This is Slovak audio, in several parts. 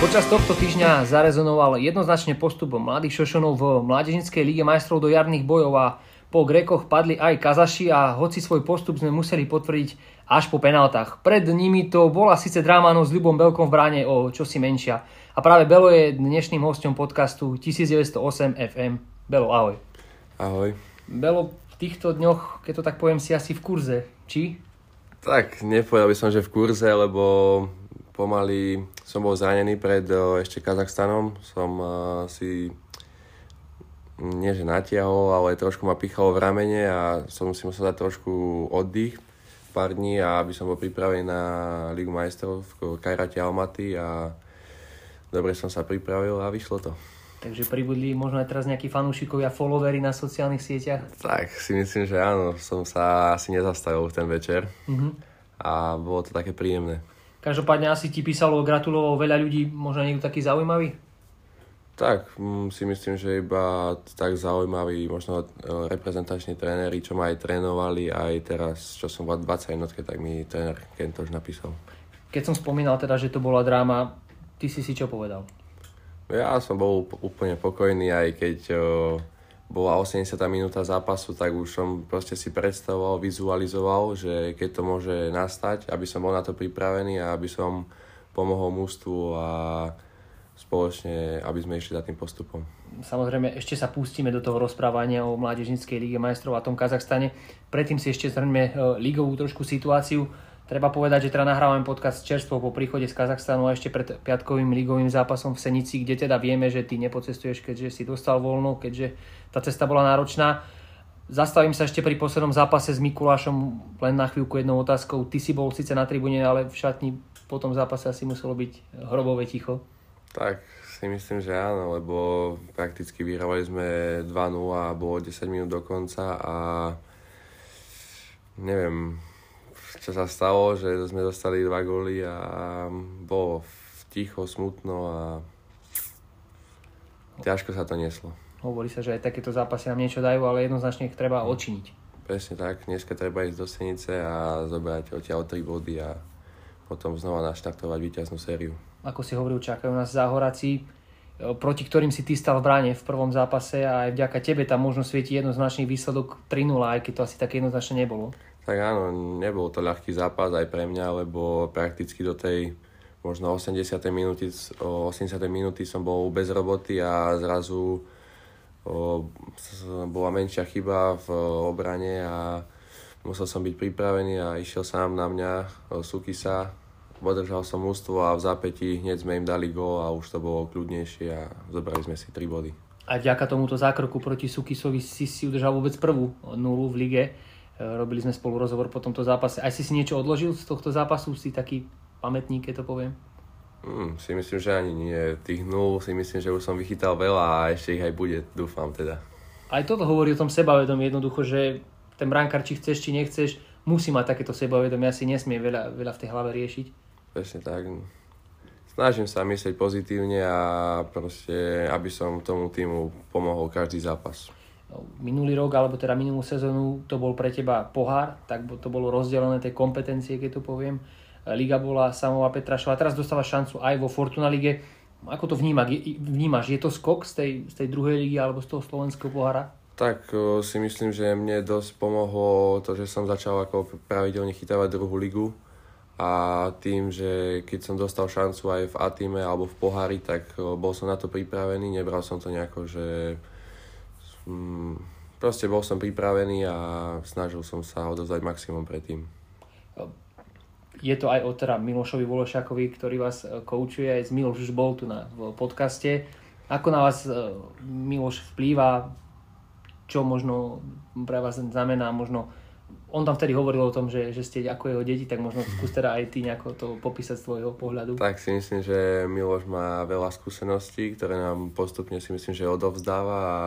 Počas tohto týždňa zarezonoval jednoznačne postup mladých šošonov v Mládežnickej lige majstrov do jarných bojov a po Grekoch padli aj Kazaši a hoci svoj postup sme museli potvrdiť až po penaltách. Pred nimi to bola síce drámano s Ľubom Belkom v bráne o čosi menšia. A práve Belo je dnešným hostom podcastu 1908 FM. Belo, ahoj. Ahoj. Belo, v týchto dňoch, keď to tak poviem, si asi v kurze, či? Tak, nepovedal by som, že v kurze, lebo pomaly som bol zranený pred ešte Kazachstanom. Som uh, si nie že natiahol, ale trošku ma pichalo v ramene a som si musel dať trošku oddych pár dní a aby som bol pripravený na Ligu majstrov v Kajrate Almaty a dobre som sa pripravil a vyšlo to. Takže pribudli možno aj teraz nejakí fanúšikovia, followery na sociálnych sieťach? Tak, si myslím, že áno. Som sa asi nezastavil v ten večer uh-huh. a bolo to také príjemné. Každopádne asi ti písalo, gratulovalo veľa ľudí, možno niekto taký zaujímavý? Tak, mm, si myslím, že iba tak zaujímaví, možno e, reprezentační tréneri, čo ma aj trénovali, aj teraz, čo som v 20 jednotke, tak mi tréner Kentoš napísal. Keď som spomínal teda, že to bola dráma, ty si si čo povedal? Ja som bol úplne pokojný, aj keď o, bola 80. minúta zápasu, tak už som proste si predstavoval, vizualizoval, že keď to môže nastať, aby som bol na to pripravený a aby som pomohol mústvu a spoločne, aby sme išli za tým postupom. Samozrejme, ešte sa pustíme do toho rozprávania o Mládežnickej lige majstrov a tom Kazachstane. Predtým si ešte zhrňme ligovú trošku situáciu. Treba povedať, že teda nahrávame podcast čerstvo po príchode z Kazachstanu a ešte pred piatkovým ligovým zápasom v Senici, kde teda vieme, že ty nepocestuješ, keďže si dostal voľno, keďže tá cesta bola náročná. Zastavím sa ešte pri poslednom zápase s Mikulášom len na chvíľku jednou otázkou. Ty si bol síce na tribúne, ale v šatni po tom zápase asi muselo byť hrobové ticho. Tak si myslím, že áno, lebo prakticky vyhrávali sme 2-0 a bolo 10 minút do konca a neviem, čo sa stalo, že sme dostali dva góly a bolo ticho, smutno a ťažko sa to neslo. Hovorí sa, že aj takéto zápasy nám niečo dajú, ale jednoznačne ich treba odčiniť. Presne tak, dneska treba ísť do Senice a zobrať odtiaľ tri body a potom znova naštartovať víťaznú sériu. Ako si hovoril, čakajú nás záhorací, proti ktorým si ty stal v bráne v prvom zápase a aj vďaka tebe tam možno svieti jednoznačný výsledok 3-0, aj keď to asi také jednoznačne nebolo. Tak áno, nebol to ľahký zápas aj pre mňa, lebo prakticky do tej možno 80. minúty, 80. minúty som bol bez roboty a zrazu bola menšia chyba v obrane a musel som byť pripravený a išiel sám na mňa, Sukisa, podržal som ústvo a v zápäti hneď sme im dali gól a už to bolo kľudnejšie a zobrali sme si 3 body. A vďaka tomuto zákroku proti Sukisovi si si udržal vôbec prvú nulu v lige robili sme spolu rozhovor po tomto zápase. Aj si si niečo odložil z tohto zápasu? Si taký pamätník, keď to poviem? Mm, si myslím, že ani nie. Tých nul si myslím, že už som vychytal veľa a ešte ich aj bude, dúfam teda. Aj toto hovorí o tom sebavedomí jednoducho, že ten brankár, či chceš, či nechceš, musí mať takéto sebavedomie, asi nesmie veľa, veľa v tej hlave riešiť. Presne tak. Snažím sa myslieť pozitívne a proste, aby som tomu týmu pomohol každý zápas minulý rok, alebo teda minulú sezónu to bol pre teba pohár, tak to bolo rozdelené tie kompetencie, keď to poviem. Liga bola Samová Petrašová, teraz dostáva šancu aj vo Fortuna Lige. Ako to vníma, vnímaš? Je to skok z tej, z tej druhej ligy alebo z toho slovenského pohára? Tak si myslím, že mne dosť pomohlo to, že som začal ako pravidelne chytávať druhú ligu a tým, že keď som dostal šancu aj v Atime alebo v pohári, tak bol som na to pripravený, nebral som to nejako, že proste bol som pripravený a snažil som sa odovzdať maximum predtým. Je to aj o teda Milošovi Vološakovi, ktorý vás e, koučuje, aj z Miloš už bol tu na v podcaste. Ako na vás e, Miloš vplýva, čo možno pre vás znamená, možno on tam vtedy hovoril o tom, že, že ste ako jeho deti, tak možno skús teda aj ty nejako to popísať z tvojho pohľadu. Tak si myslím, že Miloš má veľa skúseností, ktoré nám postupne si myslím, že odovzdáva a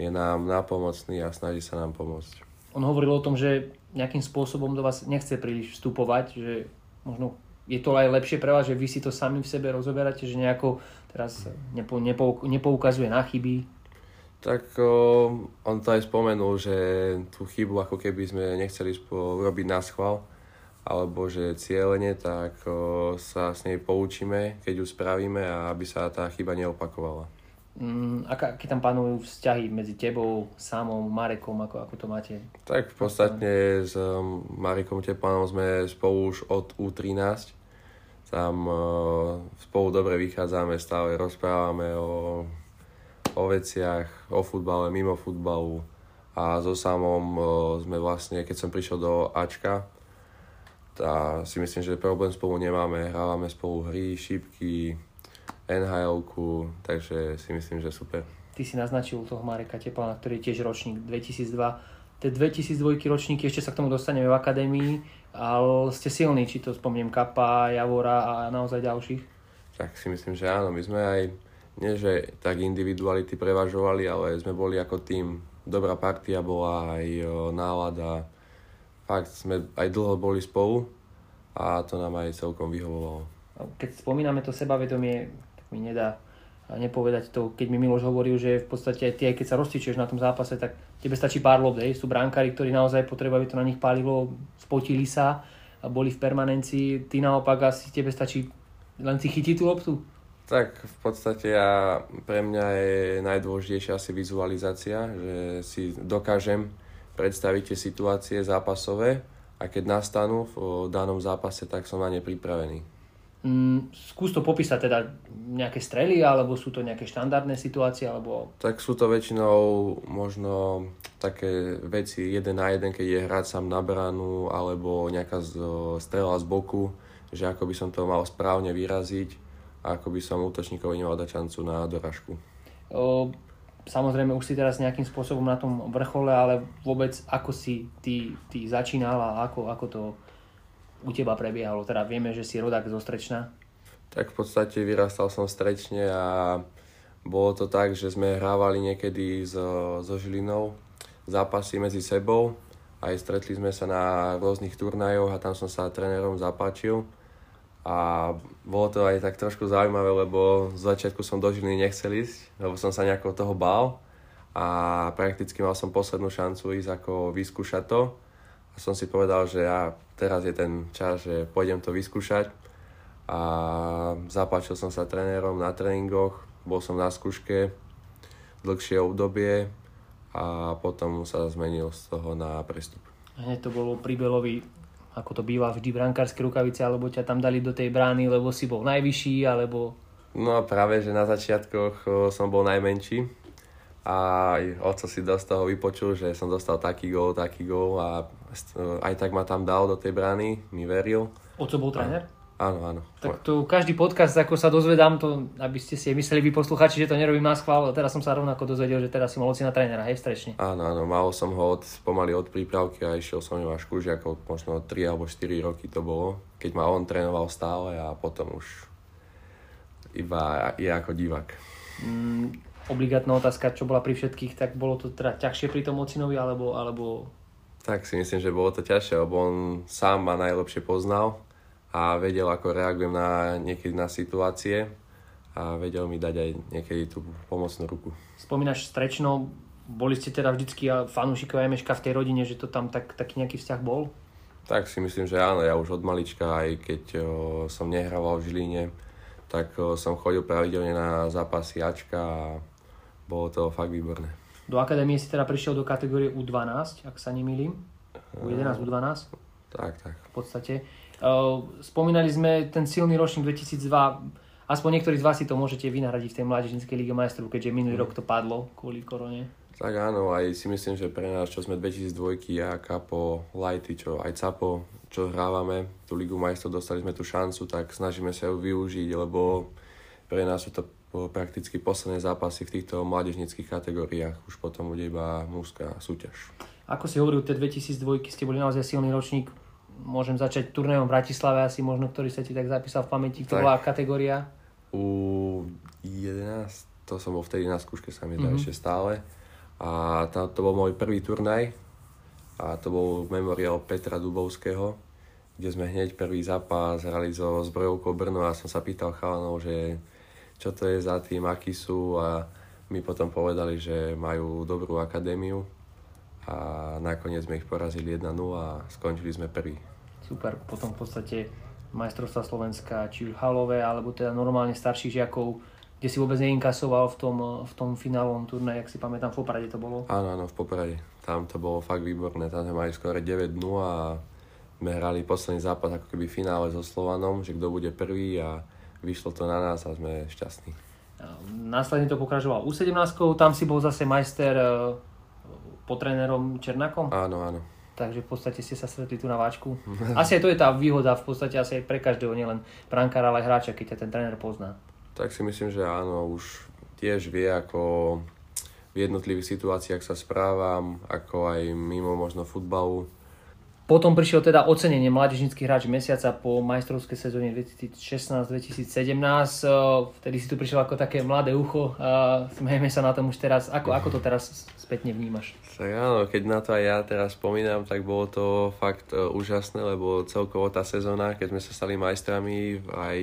je nám nápomocný a snaží sa nám pomôcť. On hovoril o tom, že nejakým spôsobom do vás nechce príliš vstupovať, že možno je to aj lepšie pre vás, že vy si to sami v sebe rozoberáte, že nejako teraz nepo, nepo, nepoukazuje na chyby? Tak o, on to aj spomenul, že tú chybu ako keby sme nechceli urobiť na schvál alebo že cieľene, tak o, sa s nej poučíme, keď ju spravíme a aby sa tá chyba neopakovala. Mm, aké tam panujú vzťahy medzi tebou, Samom, Marekom, ako, ako to máte? Tak v podstate s um, Marekom Tepanom sme spolu už od U13. Tam uh, spolu dobre vychádzame, stále rozprávame o, o veciach, o futbale, mimo futbalu. A so Samom uh, sme vlastne, keď som prišiel do Ačka, a si myslím, že problém spolu nemáme. Hrávame spolu hry, šípky, nhl takže si myslím, že super. Ty si naznačil toho Mareka Tepala, ktorý je tiež ročník 2002. Tie 2002 ročníky, ešte sa k tomu dostaneme v akadémii, ale ste silní, či to spomínam Kapa, Javora a naozaj ďalších? Tak si myslím, že áno. My sme aj, nie že tak individuality prevažovali, ale sme boli ako tým. Dobrá partia bola aj nálada. Fakt sme aj dlho boli spolu a to nám aj celkom vyhovovalo. Keď spomíname to sebavedomie, mi nedá nepovedať to, keď mi Miloš hovoril, že v podstate aj ty, keď sa roztičuješ na tom zápase, tak tebe stačí pár lob, sú bránkári, ktorí naozaj potrebujú, aby to na nich pálilo, spotili sa a boli v permanencii, ty naopak asi tebe stačí len si chytiť tú loptu? Tak v podstate ja, pre mňa je najdôležitejšia asi vizualizácia, že si dokážem predstaviť tie situácie zápasové a keď nastanú v danom zápase, tak som na ne pripravený. Mm, skús to popísať teda nejaké strely, alebo sú to nejaké štandardné situácie, alebo... Tak sú to väčšinou možno také veci jeden na jeden, keď je hrať sám na bránu, alebo nejaká strela z boku, že ako by som to mal správne vyraziť a ako by som útočníkovi nemal dať šancu na doražku. O, samozrejme už si teraz nejakým spôsobom na tom vrchole, ale vôbec ako si ty, ty začínal a ako, ako to u teba prebiehalo? Teda vieme, že si rodák zo Strečna. Tak v podstate vyrastal som v Strečne a bolo to tak, že sme hrávali niekedy so, so Žilinou zápasy medzi sebou. Aj stretli sme sa na rôznych turnajoch a tam som sa trénerom zapáčil. A bolo to aj tak trošku zaujímavé, lebo z začiatku som do Žiliny nechcel ísť, lebo som sa nejako toho bál. A prakticky mal som poslednú šancu ísť ako vyskúšať to. A som si povedal, že ja teraz je ten čas, že pôjdem to vyskúšať a zapáčil som sa trénerom na tréningoch, bol som na skúške dlhšie obdobie a potom sa zmenil z toho na prestup. Hneď to bolo pri Belovi, ako to býva vždy brankárske rukavice, alebo ťa tam dali do tej brány, lebo si bol najvyšší, alebo... No práve, že na začiatkoch som bol najmenší a oco si dosť toho vypočul, že som dostal taký gól, taký gól a aj tak ma tam dal do tej brány, mi veril. Oco bol tréner? Áno, áno. Tak tu každý podcast, ako sa dozvedám, to, aby ste si mysleli vy posluchači, že to nerobím na schvál, a teraz som sa rovnako dozvedel, že teraz si mohol si na trénera, hej, strečne. Áno, áno, mal som ho od, pomaly od prípravky a išiel som ňu až ako možno 3 alebo 4 roky to bolo, keď ma on trénoval stále a potom už iba je ako divák. Mm, obligátna otázka, čo bola pri všetkých, tak bolo to teda ťažšie pri tom ocinovi, alebo, alebo tak si myslím, že bolo to ťažšie, lebo on sám ma najlepšie poznal a vedel, ako reagujem na niekedy na situácie a vedel mi dať aj niekedy tú pomocnú ruku. Spomínaš Strečno, boli ste teda vždycky fanúšikovia Emeška v tej rodine, že to tam tak, taký nejaký vzťah bol? Tak si myslím, že áno, ja už od malička, aj keď o, som nehrával v Žiline, tak o, som chodil pravidelne na zápasy Ačka a bolo to fakt výborné. Do akadémie si teda prišiel do kategórie U12, ak sa nemýlim. U11, U12? Tak, tak. V podstate. Spomínali sme ten silný ročník 2002. Aspoň niektorí z vás si to môžete vynahradiť v tej mládežníckej lige majstrov, keďže minulý rok to padlo kvôli korone. Tak áno, aj si myslím, že pre nás, čo sme 2002, ja, Kapo, Lighty, čo aj Capo, čo hrávame, tú Ligu majstrov, dostali sme tú šancu, tak snažíme sa ju využiť, lebo pre nás sú to prakticky posledné zápasy v týchto mládežnických kategóriách. Už potom bude iba mužská súťaž. Ako si hovoril, tie 2002 ste boli naozaj silný ročník. Môžem začať turnajom v Bratislave asi možno, ktorý sa ti tak zapísal v pamäti, ktorá bola kategória? U 11, to som bol vtedy na skúške, sa mi mm-hmm. ešte stále. A to, to bol môj prvý turnaj a to bol memoriál Petra Dubovského, kde sme hneď prvý zápas hrali so zbrojovkou Brno a som sa pýtal chalanov, že čo to je za tým, akí sú a mi potom povedali, že majú dobrú akadémiu a nakoniec sme ich porazili 1-0 a skončili sme prvý. Super, potom v podstate majstrovstva Slovenska, či už halové, alebo teda normálne starších žiakov, kde si vôbec neinkasoval v tom, v tom finálovom turnaji, ak si pamätám, v Poprade to bolo. Áno, áno, v Poprade. Tam to bolo fakt výborné, tam sme mali skoro 9 a sme hrali posledný zápas ako keby finále so Slovanom, že kto bude prvý a vyšlo to na nás a sme šťastní. Následne to pokračoval u 17 tam si bol zase majster e, pod trénerom Černakom? Áno, áno. Takže v podstate ste sa stretli tu na váčku. Asi aj to je tá výhoda v podstate asi aj pre každého, nielen brankára, ale aj hráča, keď ťa ten tréner pozná. Tak si myslím, že áno, už tiež vie, ako v jednotlivých situáciách sa správam, ako aj mimo možno futbalu potom prišiel teda ocenenie mládežnický hráč mesiaca po majstrovskej sezóne 2016-2017. Vtedy si tu prišiel ako také mladé ucho. Smejeme sa na tom už teraz. Ako, ako to teraz spätne vnímaš? Tak áno, keď na to aj ja teraz spomínam, tak bolo to fakt uh, úžasné, lebo celkovo tá sezóna, keď sme sa stali majstrami aj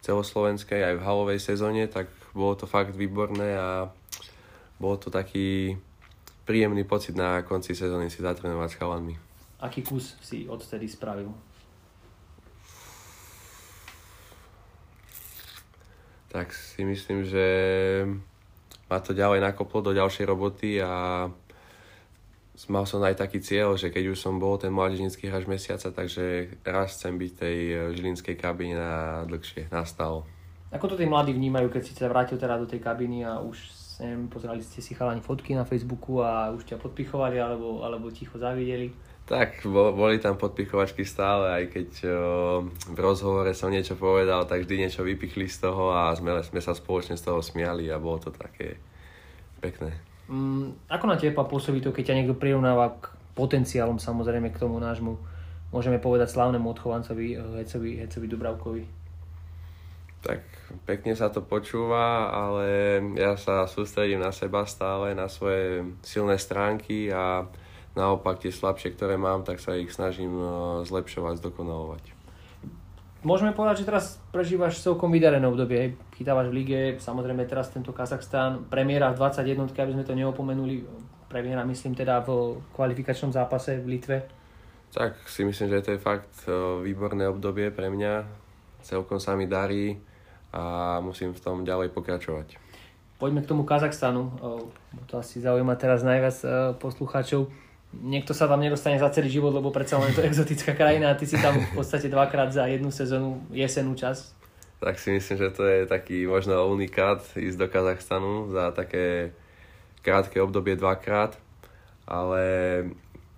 celoslovenskej, aj v halovej sezóne, tak bolo to fakt výborné a bolo to taký príjemný pocit na konci sezóny si zatrénovať s chalanmi. Aký kus si odtedy spravil? Tak si myslím, že ma to ďalej nakoplo do ďalšej roboty a mal som aj taký cieľ, že keď už som bol ten mládežnický hráč mesiaca, takže raz chcem byť tej žilinskej kabíne na dlhšie, nastal. Ako to tí mladí vnímajú, keď si sa vrátil teda do tej kabíny a už neviem, pozerali ste si chalani fotky na Facebooku a už ťa podpichovali alebo, alebo ticho zavideli? Tak, boli tam podpichovačky stále, aj keď v rozhovore som niečo povedal, tak vždy niečo vypichli z toho a sme, sme sa spoločne z toho smiali a bolo to také pekné. Mm, ako na teba pôsobí to, keď ťa niekto prirovnáva k potenciálom samozrejme k tomu nášmu, môžeme povedať slávnemu odchovancovi eh, Hecovi, Hecovi Dubravkovi? Tak pekne sa to počúva, ale ja sa sústredím na seba stále, na svoje silné stránky a naopak tie slabšie, ktoré mám, tak sa ich snažím eh, zlepšovať, zdokonalovať. Môžeme povedať, že teraz prežívaš celkom vydarené obdobie. Chytávaš v lige, samozrejme teraz tento Kazachstán, premiéra v 21, aby sme to neopomenuli. Premiéra myslím teda v kvalifikačnom zápase v Litve. Tak si myslím, že to je fakt eh, výborné obdobie pre mňa. Celkom sa mi darí a musím v tom ďalej pokračovať. Poďme k tomu Kazachstanu. To asi zaujíma teraz najviac poslucháčov niekto sa tam nedostane za celý život, lebo predsa len je to exotická krajina a ty si tam v podstate dvakrát za jednu sezónu jesenú čas. Tak si myslím, že to je taký možno unikát ísť do Kazachstanu za také krátke obdobie dvakrát, ale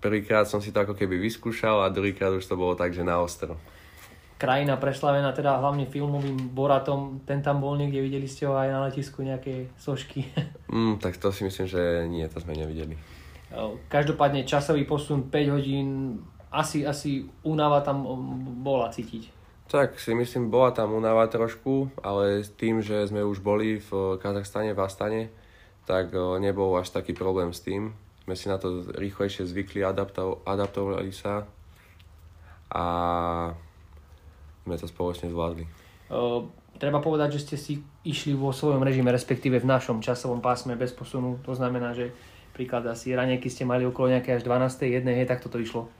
prvýkrát som si to ako keby vyskúšal a druhýkrát už to bolo tak, že na ostro. Krajina preslavená teda hlavne filmovým Boratom, ten tam bol niekde, videli ste ho aj na letisku nejaké sošky? Mm, tak to si myslím, že nie, to sme nevideli. Každopádne časový posun 5 hodín, asi, asi únava tam bola cítiť. Tak si myslím, bola tam únava trošku, ale s tým, že sme už boli v Kazachstane, v Astane, tak nebol až taký problém s tým. Sme si na to rýchlejšie zvykli, adapto- adaptovali sa a sme to spoločne zvládli. Uh, treba povedať, že ste si išli vo svojom režime, respektíve v našom časovom pásme bez posunu. To znamená, že Príklad asi ranejky ste mali okolo nejaké až 12. jednej, hej, tak toto išlo.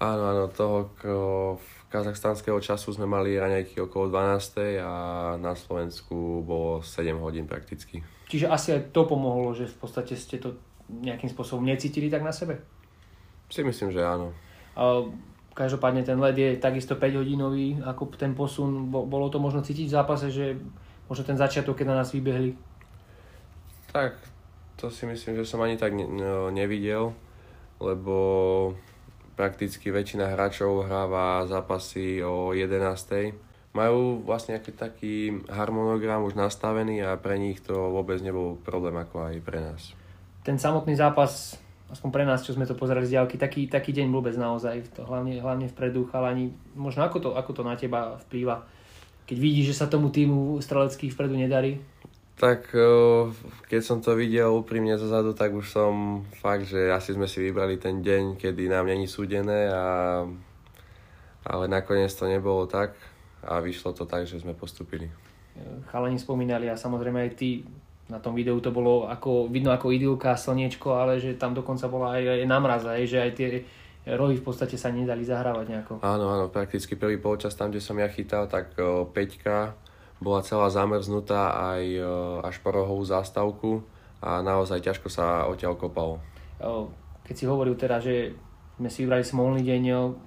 Áno, áno, toho kazachstanského času sme mali raňajky okolo 12. a na Slovensku bolo 7 hodín prakticky. Čiže asi aj to pomohlo, že v podstate ste to nejakým spôsobom necítili tak na sebe? Si myslím, že áno. A každopádne ten led je takisto 5 hodinový, ako ten posun, bolo to možno cítiť v zápase, že možno ten začiatok, keď na nás vybehli? Tak to si myslím, že som ani tak ne, nevidel, lebo prakticky väčšina hráčov hráva zápasy o 11. Majú vlastne aký taký harmonogram už nastavený a pre nich to vôbec nebol problém ako aj pre nás. Ten samotný zápas, aspoň pre nás, čo sme to pozerali z diálky, taký, taký deň vôbec naozaj, to hlavne, hlavne vpredu, chalani, možno ako to, ako to na teba vplýva, keď vidíš, že sa tomu týmu strelecký vpredu nedarí? Tak keď som to videl úprimne zozadu, tak už som fakt, že asi sme si vybrali ten deň, kedy nám není súdené, a, ale nakoniec to nebolo tak a vyšlo to tak, že sme postupili. Chalani spomínali a samozrejme aj ty na tom videu to bolo ako, vidno ako idylka, slniečko, ale že tam dokonca bola aj, aj namraz, aj, že aj tie rohy v podstate sa nedali zahrávať nejako. Áno, áno, prakticky prvý polčas tam, kde som ja chytal, tak o, Peťka bola celá zamrznutá aj o, až po rohovú zástavku a naozaj ťažko sa odtiaľ kopalo. Keď si hovoril teda, že sme si vybrali smolný deň,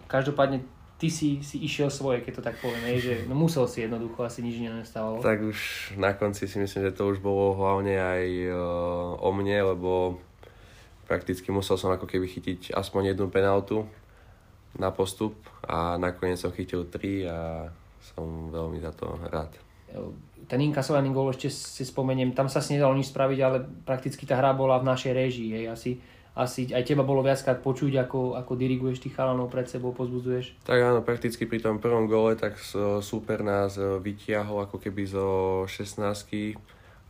každopádne ty si, si išiel svoje, keď to tak povieme, že no musel si jednoducho, asi nič nenastávalo. Tak už na konci si myslím, že to už bolo hlavne aj o, o mne, lebo prakticky musel som ako keby chytiť aspoň jednu penaltu na postup a nakoniec som chytil tri a som veľmi za to rád. Ten inkasovaný gól ešte si spomeniem, tam sa si nedalo nič spraviť, ale prakticky tá hra bola v našej režii. Hej. Asi, asi aj teba bolo viackrát počuť, ako, ako diriguješ tých chalanov pred sebou, pozbudzuješ. Tak áno, prakticky pri tom prvom gole tak super nás vytiahol ako keby zo 16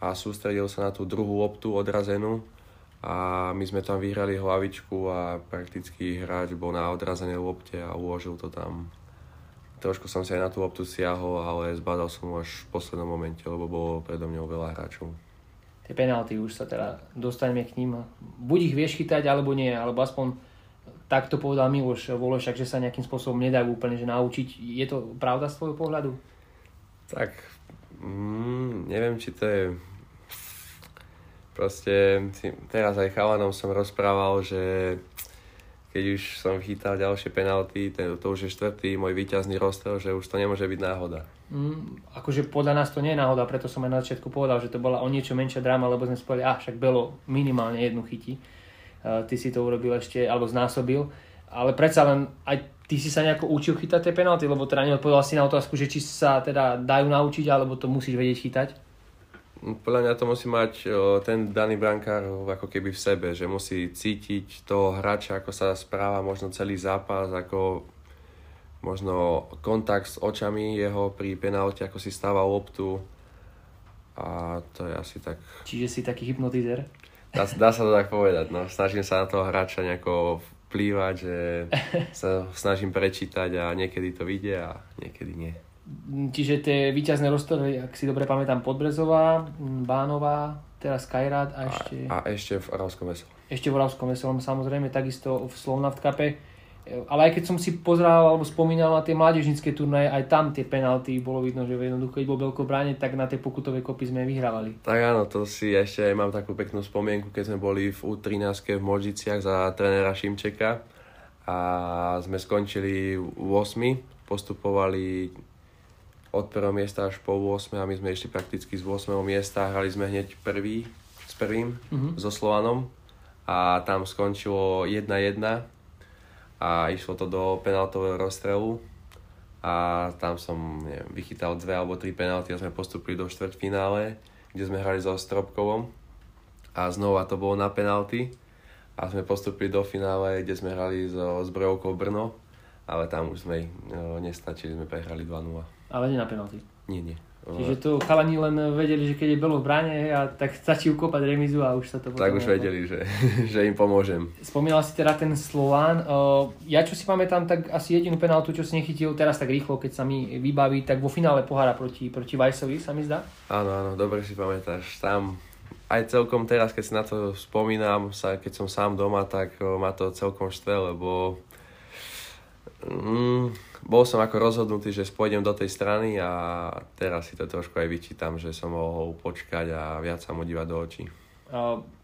a sústredil sa na tú druhú loptu odrazenú a my sme tam vyhrali hlavičku a prakticky hráč bol na odrazenej lopte a uložil to tam. Trošku som sa aj na tú loptu siahol, ale zbadal som ho až v poslednom momente, lebo bolo predo mňou veľa hráčov. Tie penalty už sa teda dostaneme k ním. Buď ich vieš chytať, alebo nie, alebo aspoň takto povedal Miloš Volešak, že sa nejakým spôsobom nedajú úplne že naučiť. Je to pravda z tvojho pohľadu? Tak, mm, neviem, či to je proste teraz aj chalanom som rozprával, že keď už som chytal ďalšie penalty, ten, to už je štvrtý môj výťazný rozstrel, že už to nemôže byť náhoda. Mm, akože podľa nás to nie je náhoda, preto som aj na začiatku povedal, že to bola o niečo menšia dráma, lebo sme spojili, ah, však Belo minimálne jednu chytí. Uh, ty si to urobil ešte, alebo znásobil. Ale predsa len aj ty si sa nejako učil chytať tie penalty, lebo teda neodpovedal si na otázku, že či sa teda dajú naučiť, alebo to musíš vedieť chytať. Podľa mňa to musí mať ten daný brankár ako keby v sebe, že musí cítiť toho hráča, ako sa správa možno celý zápas, ako možno kontakt s očami jeho pri penalte, ako si stáva loptu a to je asi tak... Čiže si taký hypnotizer? Dá, dá sa to tak povedať, no. Snažím sa na toho hráča nejako vplývať, že sa snažím prečítať a niekedy to vidie a niekedy nie. Čiže tie víťazné roztory, ak si dobre pamätám, Podbrezová, Bánová, teraz Kajrát a ešte... A, a ešte v Oravskom veselom. Ešte v Oravskom veselom, samozrejme, takisto v Slovnaft Cupe. Ale aj keď som si pozeral alebo spomínal na tie mládežnické turnaje, aj tam tie penalty bolo vidno, že jednoducho, keď bol Belko bráne, tak na tie pokutové kopy sme vyhrávali. Tak áno, to si ešte aj mám takú peknú spomienku, keď sme boli v U13 v Možiciach za trénera Šimčeka a sme skončili 8, postupovali od prvého miesta až po 8 a my sme išli prakticky z 8. miesta, hrali sme hneď prvý s prvým, mm-hmm. so Slovanom a tam skončilo 1-1 a išlo to do penaltového rozstrelu a tam som neviem, vychytal dve alebo tri penalty a sme postupili do štvrťfinále, kde sme hrali so Stropkovom a znova to bolo na penalty a sme postupili do finále, kde sme hrali so Zbrojovkou Brno, ale tam už sme no, nestačili, sme prehrali 2-0. Ale nie na penalty. Nie, nie. Čiže tu chalani len vedeli, že keď je Belo v bráne, a tak stačí ukopať remizu a už sa to Tak už vedeli, že, že im pomôžem. Spomínal si teda ten Slován. Ja čo si pamätám, tak asi jedinú penaltu, čo si nechytil teraz tak rýchlo, keď sa mi vybaví, tak vo finále pohára proti, proti Vajsovi, sa mi zdá? Áno, áno, dobre si pamätáš. Tam aj celkom teraz, keď si na to spomínam, sa, keď som sám doma, tak ma to celkom štve, lebo mm, bol som ako rozhodnutý, že spôjdem do tej strany a teraz si to trošku aj vyčítam, že som mohol počkať a viac sa mu dívať do očí.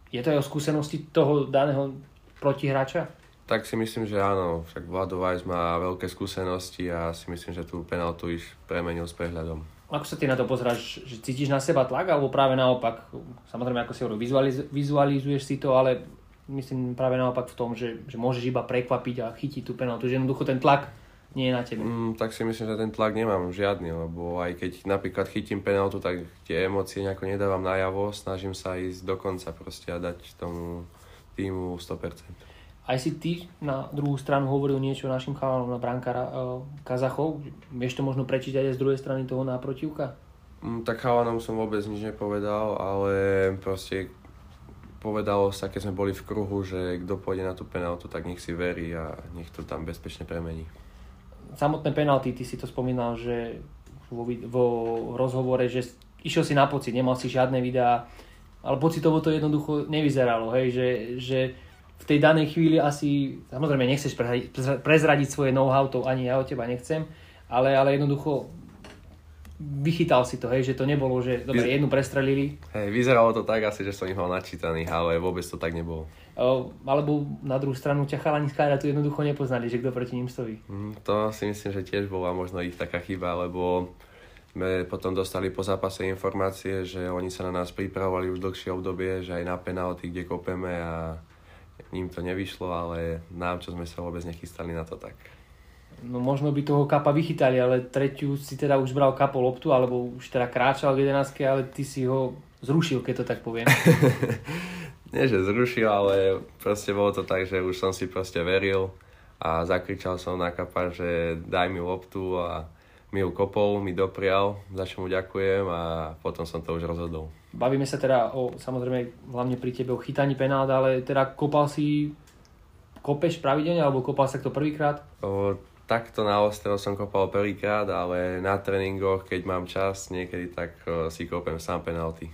Je to aj o skúsenosti toho daného protihráča? Tak si myslím, že áno. Však Vlado Weiss má veľké skúsenosti a si myslím, že tú penaltu už premenil s prehľadom. Ako sa ty na to pozráš? Že cítiš na seba tlak alebo práve naopak? Samozrejme, ako si hovoril, vizualiz- vizualizuješ si to, ale myslím práve naopak v tom, že, že môžeš iba prekvapiť a chytiť tú penaltu. Že jednoducho ten tlak nie je na tebe. Mm, tak si myslím, že ten tlak nemám žiadny, lebo aj keď napríklad chytím penaltu, tak tie emócie nejako nedávam najavo, snažím sa ísť do konca proste a dať tomu týmu 100%. Aj si ty na druhú stranu hovoril niečo našim chalanom na brankára uh, Kazachov. Vieš to možno prečítať aj z druhej strany toho náprotivka? Mm, tak chalanom som vôbec nič nepovedal, ale proste povedalo sa, keď sme boli v kruhu, že kto pôjde na tú penaltu, tak nech si verí a nech to tam bezpečne premení. Samotné penalty, ty si to spomínal, že vo, vo rozhovore, že išiel si na pocit, nemal si žiadne videá, ale pocitovo to jednoducho nevyzeralo, hej, že, že v tej danej chvíli asi, samozrejme nechceš prezradiť svoje know-how, to ani ja od teba nechcem, ale, ale jednoducho vychytal si to, hej, že to nebolo, že dobre, jednu prestrelili. Hej, vyzeralo to tak asi, že som ich mal načítaných, ale vôbec to tak nebolo. O, alebo na druhú stranu ťa chalani z tu jednoducho nepoznali, že kto proti ním stojí. Mm, to si myslím, že tiež bola možno ich taká chyba, lebo sme potom dostali po zápase informácie, že oni sa na nás pripravovali už dlhšie obdobie, že aj na penalty, kde kopeme a ním to nevyšlo, ale nám, čo sme sa vôbec nechystali na to tak no možno by toho kapa vychytali, ale tretiu si teda už bral kapo loptu, alebo už teda kráčal v 11, ale ty si ho zrušil, keď to tak poviem. Nie, že zrušil, ale proste bolo to tak, že už som si proste veril a zakričal som na kapa, že daj mi loptu a mi ju kopol, mi doprial, za čo mu ďakujem a potom som to už rozhodol. Bavíme sa teda o, samozrejme, hlavne pri tebe o chytaní penálda, ale teda kopal si kopeš pravidelne, alebo kopal sa to prvýkrát? Takto na ostrov som kopal prvýkrát, ale na tréningoch, keď mám čas niekedy, tak uh, si kopem sám penalty.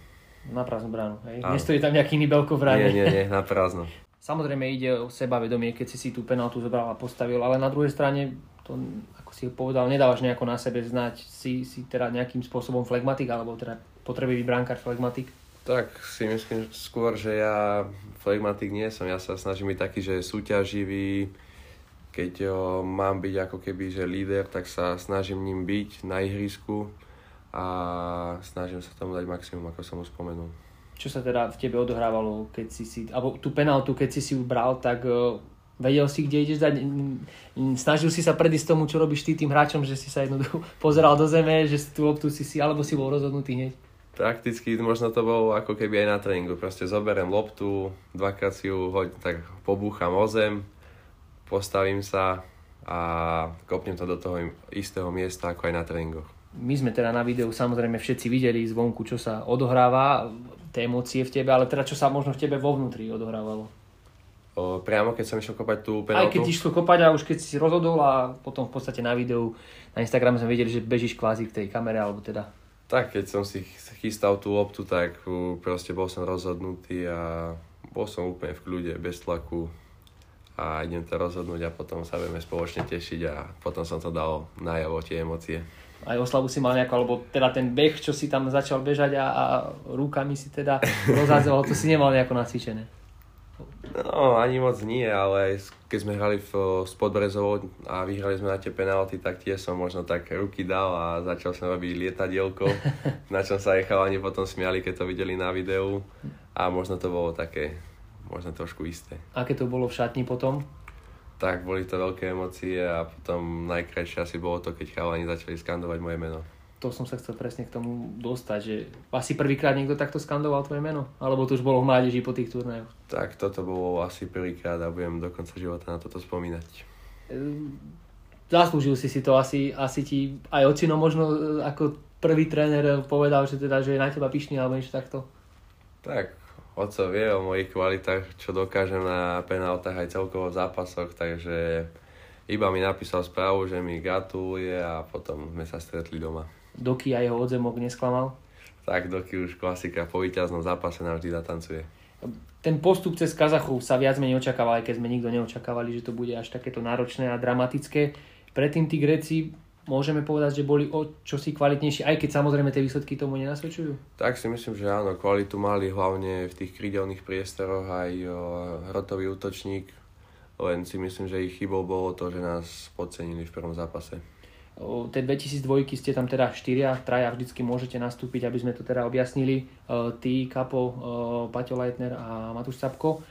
Na prázdnu bránu, hej? Áno. Nestojí tam nejaký iný belko v ráne. Nie, nie, nie, na prázdno. Samozrejme ide o sebavedomie, keď si si tú penaltu zobral a postavil, ale na druhej strane, to, ako si povedal, nedávaš nejako na sebe znať, si, si teda nejakým spôsobom flegmatik, alebo teda potrebuje bránkar flegmatik? Tak si myslím skôr, že ja flegmatik nie som, ja sa snažím byť taký, že súťaživý, keď mám byť ako keby že líder, tak sa snažím ním byť na ihrisku a snažím sa tomu dať maximum, ako som už spomenul. Čo sa teda v tebe odohrávalo, keď si si, alebo tú penaltu, keď si si ubral, tak vedel si, kde ideš dať, snažil si sa predísť tomu, čo robíš ty tým hráčom, že si sa jednoducho pozeral do zeme, že si tú loptu si si, alebo si bol rozhodnutý hneď? Prakticky možno to bolo ako keby aj na tréningu. Proste zoberiem loptu, dvakrát si ju hoď, tak pobúcham o zem, postavím sa a kopnem to do toho istého miesta ako aj na tréningoch. My sme teda na videu samozrejme všetci videli zvonku, čo sa odohráva, tie emócie v tebe, ale teda čo sa možno v tebe vo vnútri odohrávalo. O, priamo keď som išiel kopať tú penaltu? Aj keď išlo kopať a už keď si rozhodol a potom v podstate na videu na Instagrame sme videli, že bežíš kvázi k tej kamere alebo teda. Tak, keď som si chystal tú loptu, tak proste bol som rozhodnutý a bol som úplne v kľude, bez tlaku a idem to rozhodnúť a potom sa budeme spoločne tešiť a potom som to dal najavo tie emócie. Aj oslavu si mal nejako, alebo teda ten beh, čo si tam začal bežať a, a rukami si teda rozhádzoval, to si nemal nejako nacvičené. No, ani moc nie, ale keď sme hrali v, s Podbrezovou a vyhrali sme na tie penalty, tak tiež som možno tak ruky dal a začal som robiť lietadielko, na čom sa aj chalani potom smiali, keď to videli na videu a možno to bolo také možno trošku isté. Aké to bolo v šatni potom? Tak, boli to veľké emócie a potom najkrajšie asi bolo to, keď chalani začali skandovať moje meno. To som sa chcel presne k tomu dostať, že asi prvýkrát niekto takto skandoval tvoje meno? Alebo to už bolo v mládeži po tých turnajoch? Tak, toto bolo asi prvýkrát a budem do konca života na toto spomínať. Ehm, zaslúžil si si to, asi, asi ti aj ocino možno e, ako prvý tréner povedal, že teda, že je na teba pyšný alebo niečo takto? Tak, Oco vie o mojich kvalitách, čo dokážem na penáltach aj celkovo v zápasoch, takže iba mi napísal správu, že mi gratuluje a potom sme sa stretli doma. Doky a jeho odzemok nesklamal? Tak, Doky už klasika po víťaznom zápase nám vždy zatancuje. Ten postup cez Kazachov sa viac menej očakával, aj keď sme nikto neočakávali, že to bude až takéto náročné a dramatické. Predtým tí Gréci môžeme povedať, že boli o čosi kvalitnejší, aj keď samozrejme tie výsledky tomu nenasvedčujú? Tak si myslím, že áno, kvalitu mali hlavne v tých krydelných priestoroch aj o, hrotový útočník, len si myslím, že ich chybou bolo to, že nás podcenili v prvom zápase. O, tej 2002 ste tam teda štyria, traja vždycky môžete nastúpiť, aby sme to teda objasnili. Ty, Kapo, Paťo Leitner a Matúš Sapko.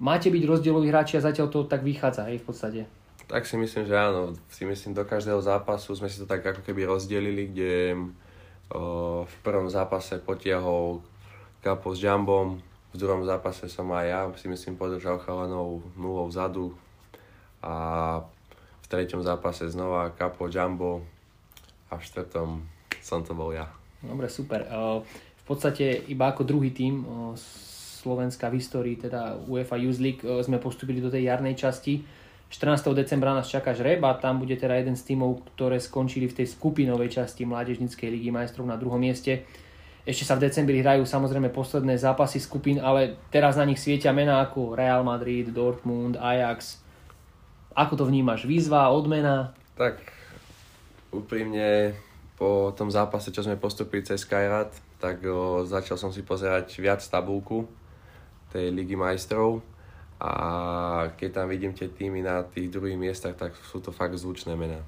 Máte byť rozdieloví hráči a zatiaľ to tak vychádza, hej, v podstate. Tak si myslím, že áno. Si myslím, do každého zápasu sme si to tak ako keby rozdelili, kde o, v prvom zápase potiahol Kapo s Jambom, v druhom zápase som aj ja si myslím podržal chalanov nulou vzadu a v treťom zápase znova Kapo, Jumbo a v štvrtom som to bol ja. Dobre, super. V podstate iba ako druhý tím Slovenska v histórii, teda UEFA Youth League, sme postupili do tej jarnej časti 14. decembra nás čaká žreb tam bude teda jeden z tímov, ktoré skončili v tej skupinovej časti Mládežnickej ligy majstrov na druhom mieste. ešte sa v decembri hrajú samozrejme posledné zápasy skupín, ale teraz na nich svietia mená ako Real Madrid, Dortmund, Ajax. Ako to vnímaš? Výzva, odmena? Tak úprimne po tom zápase, čo sme postupili cez Skyrad, tak o, začal som si pozerať viac tabulku tej Ligy majstrov a keď tam vidím tie týmy na tých druhých miestach, tak sú to fakt zvučné mená.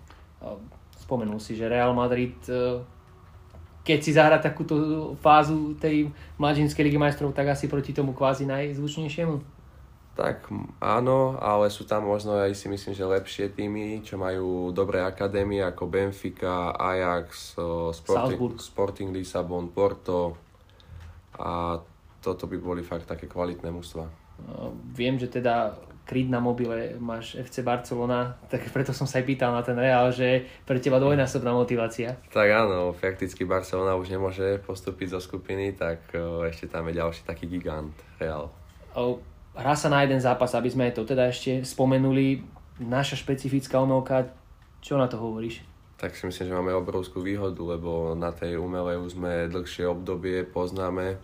Spomenul si, že Real Madrid e, keď si zahra takúto fázu tej mladžinskej ligy majstrov, tak asi proti tomu kvázi najzvučnejšiemu? Tak áno, ale sú tam možno aj si myslím, že lepšie týmy, čo majú dobré akadémie ako Benfica, Ajax, Sporting, Sporting Lisabon, Porto a toto by boli fakt také kvalitné mužstva. Viem, že teda kryt na mobile máš FC Barcelona, tak preto som sa aj pýtal na ten Real, že pre teba dvojnásobná motivácia. Tak áno, fakticky Barcelona už nemôže postúpiť zo skupiny, tak ešte tam je ďalší taký gigant Real. Hrá sa na jeden zápas, aby sme to teda ešte spomenuli. Naša špecifická omelka, čo na to hovoríš? Tak si myslím, že máme obrovskú výhodu, lebo na tej umelej už sme dlhšie obdobie, poznáme,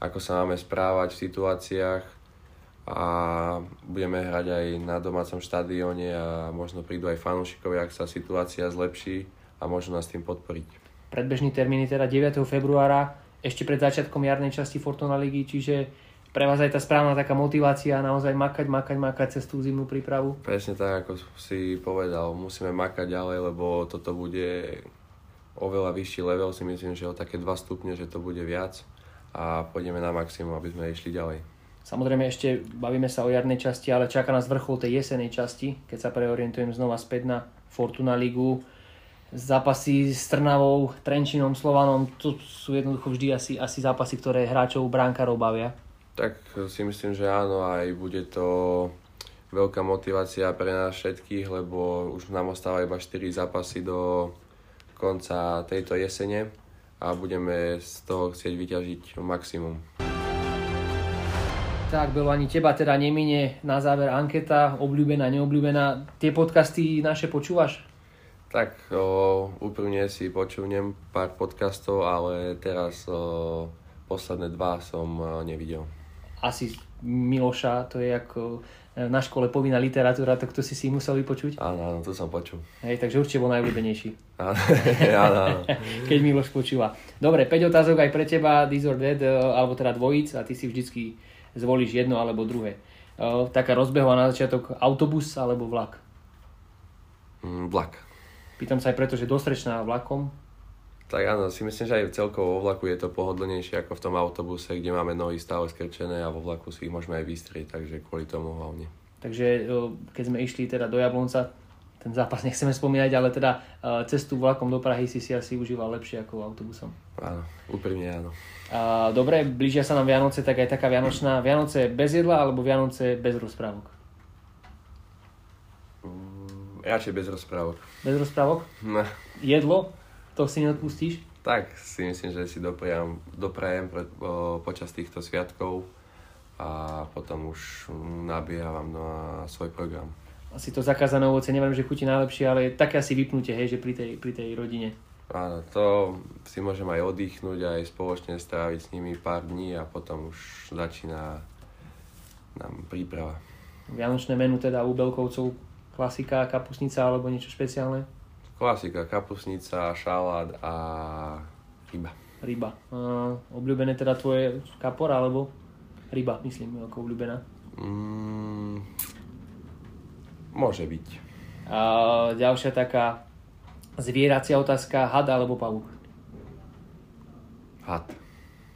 ako sa máme správať v situáciách, a budeme hrať aj na domácom štadióne a možno prídu aj fanúšikovia, ak sa situácia zlepší a môžu nás tým podporiť. Predbežný termín je teda 9. februára, ešte pred začiatkom jarnej časti Fortuna ligy, čiže pre vás aj tá správna taká motivácia naozaj makať, makať, makať cez tú zimnú prípravu? Presne tak, ako si povedal, musíme makať ďalej, lebo toto bude oveľa vyšší level, si myslím, že o také 2 stupne, že to bude viac a pôjdeme na maximum, aby sme išli ďalej. Samozrejme ešte bavíme sa o jarnej časti, ale čaká nás vrchol tej jesenej časti, keď sa preorientujem znova späť na Fortuna Ligu. Zápasy s Trnavou, Trenčinom, Slovanom, to sú jednoducho vždy asi, asi zápasy, ktoré hráčov bránkarov bavia. Tak si myslím, že áno, aj bude to veľká motivácia pre nás všetkých, lebo už nám ostáva iba 4 zápasy do konca tejto jesene a budeme z toho chcieť vyťažiť maximum. Tak, Belo, ani teba teda nemine na záver anketa, obľúbená, neobľúbená. Tie podcasty naše počúvaš? Tak, o, úprimne si počúvnem pár podcastov, ale teraz o, posledné dva som o, nevidel. Asi Miloša, to je ako e, na škole povinná literatúra, tak to si si musel vypočuť? Áno, áno, to som počul. Hej, takže určite bol najobľúbenejší. áno, áno. Keď Miloš počúva. Dobre, 5 otázok aj pre teba, This or Dead, alebo teda dvojic a ty si vždycky zvolíš jedno alebo druhé. Taká rozbehová na začiatok autobus alebo vlak? Mm, vlak. Pýtam sa aj preto, že dostrečná vlakom. Tak áno, si myslím, že aj celkovo vo vlaku je to pohodlnejšie ako v tom autobuse, kde máme nohy stále skrčené a vo vlaku si ich môžeme aj vystrieť, takže kvôli tomu hlavne. Takže keď sme išli teda do Jablonca, ten zápas nechceme spomínať, ale teda cestu vlakom do Prahy si si asi užíval lepšie ako autobusom. Áno, úprimne áno. A, dobre, blížia sa nám Vianoce, tak aj taká Vianočná. Vianoce bez jedla alebo Vianoce bez rozprávok? Mm, radšej bez rozprávok. Bez rozprávok? No. Jedlo? To si neodpustíš? Tak si myslím, že si doprajem, doprajem pre, o, počas týchto sviatkov a potom už nabiehavam na svoj program. Asi to zakázané ovoce, neviem, že chutí najlepšie, ale je také asi vypnutie, hej, že pri tej, pri tej rodine. Áno, to si môžem aj oddychnúť, aj spoločne stráviť s nimi pár dní a potom už začína nám príprava. Vianočné menu teda u Belkovcov klasika, kapusnica alebo niečo špeciálne? Klasika, kapusnica, šalát a ryba. Ryba. Uh, obľúbené teda tvoje kapora alebo ryba, myslím, ako obľúbená? Mm, môže byť. A ďalšia taká Zvieracia otázka, had alebo pavúk? Had.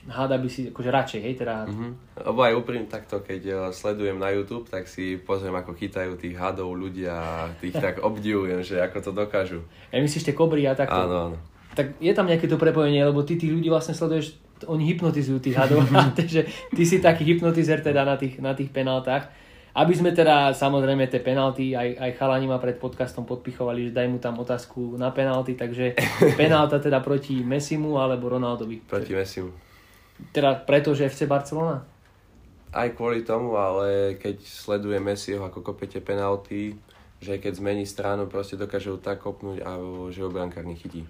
Hada by si, akože radšej, hej, teda had. Uh-huh. Lebo aj úprimne takto, keď uh, sledujem na YouTube, tak si pozriem, ako chytajú tých hadov ľudia, tých tak obdivujem, že ako to dokážu. Ja myslíš tie kobry a takto? Áno, áno. Tak je tam nejaké to prepojenie, lebo ty tých ľudí vlastne sleduješ, oni hypnotizujú tých hadov, takže ty si taký hypnotizer teda na tých, na tých penáltach. Aby sme teda samozrejme tie penalty, aj, aj chalani ma pred podcastom podpichovali, že daj mu tam otázku na penalty, takže penálta teda proti Messimu alebo Ronaldovi. Proti Messimu. Teda preto, že FC Barcelona? Aj kvôli tomu, ale keď sleduje Messiho ako kopete penalty, že keď zmení stranu, proste dokáže ho tak kopnúť a že ho brankár nechytí.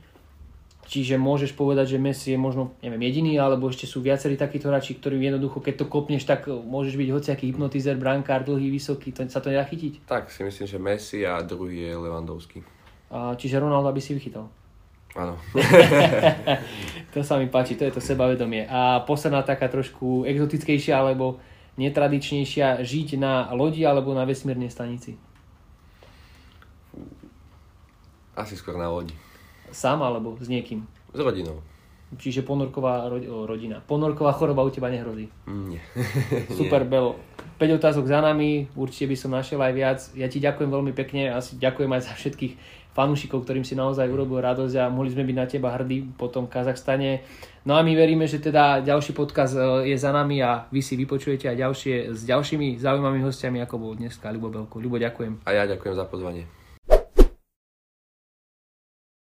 Čiže môžeš povedať, že Messi je možno, neviem, jediný, alebo ešte sú viacerí takíto hráči, ktorí jednoducho, keď to kopneš, tak môžeš byť hociaký hypnotizer, brankár, dlhý, vysoký, to sa to nedá chytiť? Tak si myslím, že Messi a druhý je Lewandowski. A, čiže Ronaldo by si vychytal? Áno. to sa mi páči, to je to sebavedomie. A posledná taká trošku exotickejšia, alebo netradičnejšia, žiť na lodi alebo na vesmírnej stanici? Asi skôr na lodi. Sám alebo s niekým? S rodinou. Čiže ponorková ro- rodina. Ponorková choroba u teba nehrozí? Mm, nie. Super, Belo. 5 otázok za nami, určite by som našiel aj viac. Ja ti ďakujem veľmi pekne, asi ďakujem aj za všetkých fanúšikov, ktorým si naozaj urobil radosť a mohli sme byť na teba hrdí po tom Kazachstane. No a my veríme, že teda ďalší podcast e, je za nami a vy si vypočujete aj ďalšie s ďalšími zaujímavými hostiami, ako bol dneska Ľubo Belko. Ľubo, ďakujem. A ja ďakujem za pozvanie.